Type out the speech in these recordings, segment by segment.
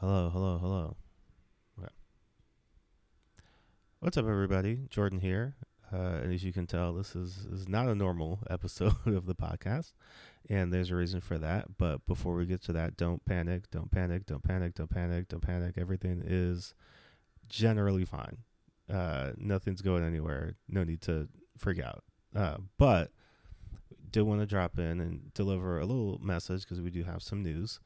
Hello, hello, hello. Okay. What's up, everybody? Jordan here. Uh, and as you can tell, this is, is not a normal episode of the podcast. And there's a reason for that. But before we get to that, don't panic, don't panic, don't panic, don't panic, don't panic. Everything is generally fine. Uh, nothing's going anywhere. No need to freak out. Uh, but did want to drop in and deliver a little message because we do have some news.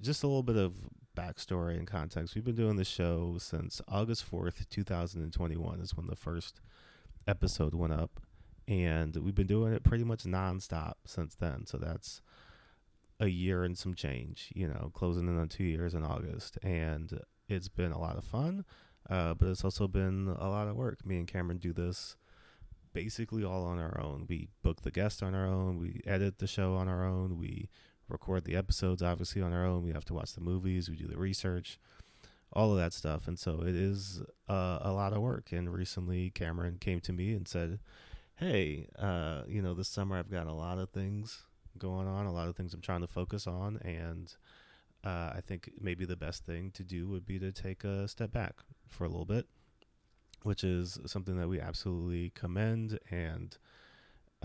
Just a little bit of backstory and context. We've been doing the show since August 4th, 2021 is when the first episode went up. And we've been doing it pretty much nonstop since then. So that's a year and some change, you know, closing in on two years in August. And it's been a lot of fun, uh, but it's also been a lot of work. Me and Cameron do this basically all on our own. We book the guest on our own, we edit the show on our own, we record the episodes obviously on our own. We have to watch the movies, we do the research, all of that stuff. And so it is uh, a lot of work. And recently, Cameron came to me and said, Hey, uh, you know, this summer I've got a lot of things going on, a lot of things I'm trying to focus on. And uh, I think maybe the best thing to do would be to take a step back for a little bit, which is something that we absolutely commend and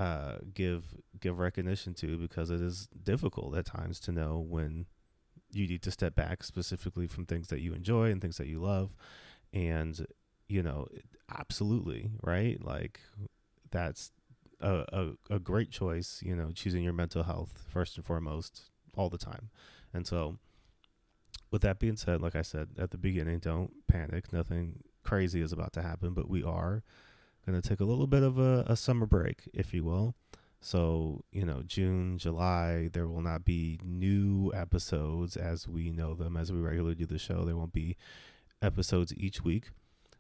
uh, give give recognition to because it is difficult at times to know when you need to step back specifically from things that you enjoy and things that you love. And you know absolutely right? Like that's a, a, a great choice you know choosing your mental health first and foremost all the time. And so with that being said like i said at the beginning don't panic. Nothing crazy is about to happen but we are going to take a little bit of a, a summer break, if you will. So, you know, June, July, there will not be new episodes as we know them, as we regularly do the show. There won't be episodes each week.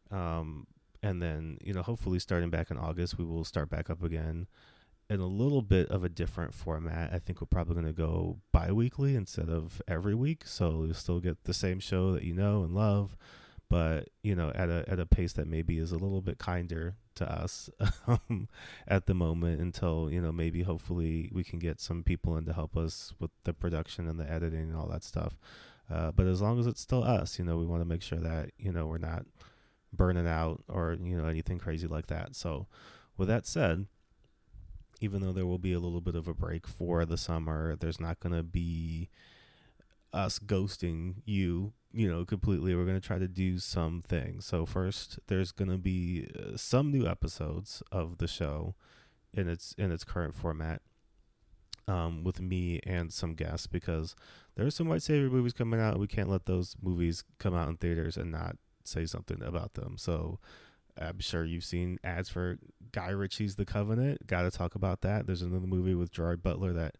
Um, and then, you know, hopefully starting back in August, we will start back up again in a little bit of a different format. I think we're probably going to go bi weekly instead of every week. So you'll still get the same show that you know and love but you know at a at a pace that maybe is a little bit kinder to us um, at the moment until you know maybe hopefully we can get some people in to help us with the production and the editing and all that stuff. Uh, but as long as it's still us you know we want to make sure that you know we're not burning out or you know anything crazy like that. So with that said even though there will be a little bit of a break for the summer there's not going to be us ghosting you you know, completely. We're going to try to do some things. So first, there's going to be uh, some new episodes of the show in its in its current format um, with me and some guests because there's some white savior movies coming out. We can't let those movies come out in theaters and not say something about them. So I'm sure you've seen ads for Guy Ritchie's The Covenant. Got to talk about that. There's another movie with Gerard Butler that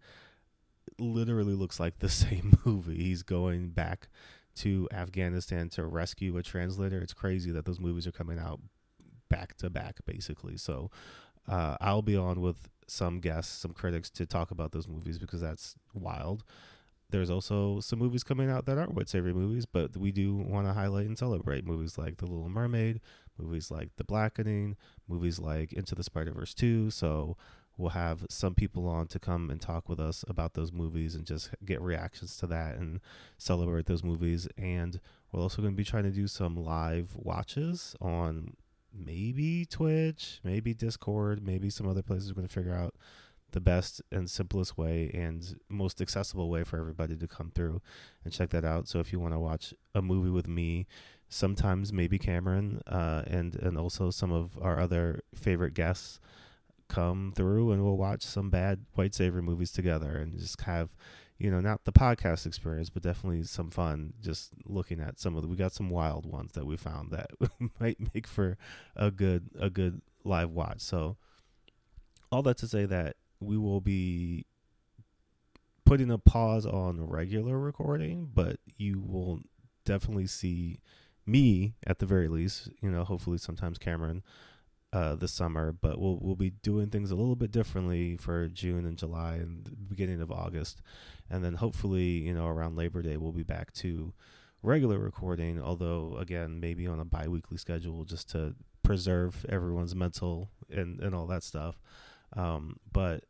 literally looks like the same movie. He's going back to Afghanistan to rescue a translator. It's crazy that those movies are coming out back to back, basically. So uh, I'll be on with some guests, some critics to talk about those movies because that's wild. There's also some movies coming out that aren't white savior movies, but we do want to highlight and celebrate movies like The Little Mermaid, movies like The Blackening, movies like Into the Spider Verse 2. So we'll have some people on to come and talk with us about those movies and just get reactions to that and celebrate those movies. And we're also going to be trying to do some live watches on maybe Twitch, maybe Discord, maybe some other places. We're going to figure out the best and simplest way and most accessible way for everybody to come through and check that out. So if you want to watch a movie with me, sometimes maybe Cameron, uh, and and also some of our other favorite guests come through and we'll watch some bad white savior movies together and just have you know not the podcast experience but definitely some fun just looking at some of the we got some wild ones that we found that might make for a good a good live watch. So all that to say that we will be putting a pause on regular recording but you will definitely see me at the very least you know hopefully sometimes cameron uh, this summer, but we'll we'll be doing things a little bit differently for June and July and the beginning of August, and then hopefully you know around Labor Day we'll be back to regular recording. Although again maybe on a biweekly schedule just to preserve everyone's mental and and all that stuff. Um, but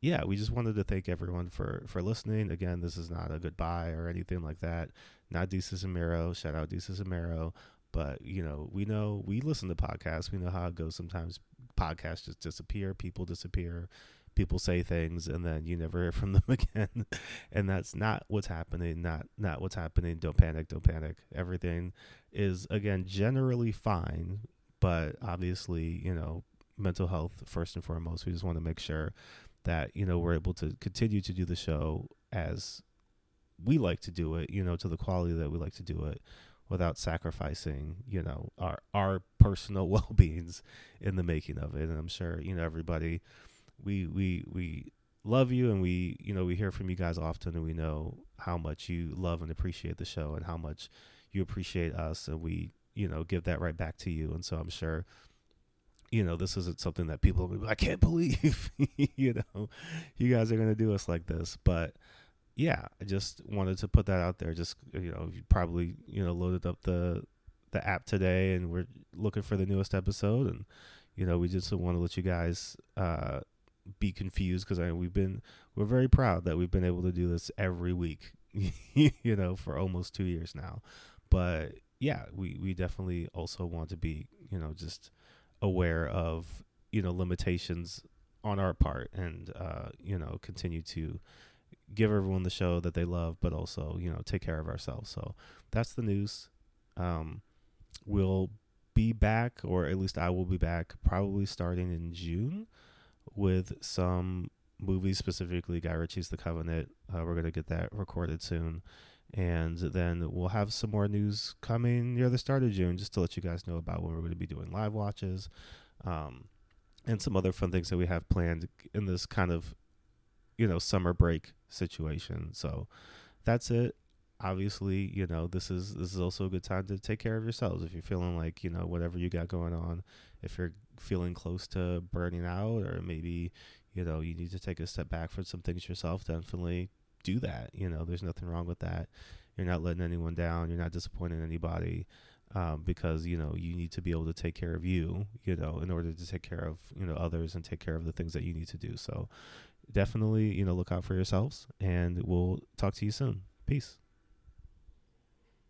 yeah, we just wanted to thank everyone for for listening. Again, this is not a goodbye or anything like that. Not Desus. Shout out Desus and Mero. But you know, we know we listen to podcasts. We know how it goes. Sometimes podcasts just disappear. People disappear. People say things, and then you never hear from them again. and that's not what's happening. Not not what's happening. Don't panic. Don't panic. Everything is again generally fine, but obviously, you know, mental health first and foremost. We just want to make sure that you know we're able to continue to do the show as we like to do it. You know, to the quality that we like to do it without sacrificing, you know, our our personal well beings in the making of it. And I'm sure, you know, everybody we we we love you and we you know we hear from you guys often and we know how much you love and appreciate the show and how much you appreciate us. And we you know give that right back to you. And so i'm sure you know this isn't something that people i can't believe you know you guys are to do us like this. But yeah, I just wanted to put that out there. Just you know, you probably you know loaded up the the app today, and we're looking for the newest episode, and you know, we just want to let you guys uh, be confused because I mean, we've been we're very proud that we've been able to do this every week, you know, for almost two years now. But yeah, we we definitely also want to be you know just aware of you know limitations on our part and uh, you know continue to give everyone the show that they love, but also you know take care of ourselves. So that's the news. Um, we'll be back, or at least I will be back, probably starting in June with some movies, specifically Guy Ritchie's The Covenant. Uh, we're gonna get that recorded soon. And then we'll have some more news coming near the start of June, just to let you guys know about when we're going to be doing live watches, um, and some other fun things that we have planned in this kind of you know summer break situation. So that's it. Obviously, you know this is this is also a good time to take care of yourselves if you're feeling like you know whatever you got going on. If you're feeling close to burning out, or maybe you know you need to take a step back for some things yourself, definitely do that. You know, there's nothing wrong with that. You're not letting anyone down. You're not disappointing anybody. Um, because you know you need to be able to take care of you you know in order to take care of you know others and take care of the things that you need to do so definitely, you know, look out for yourselves and we'll talk to you soon. Peace.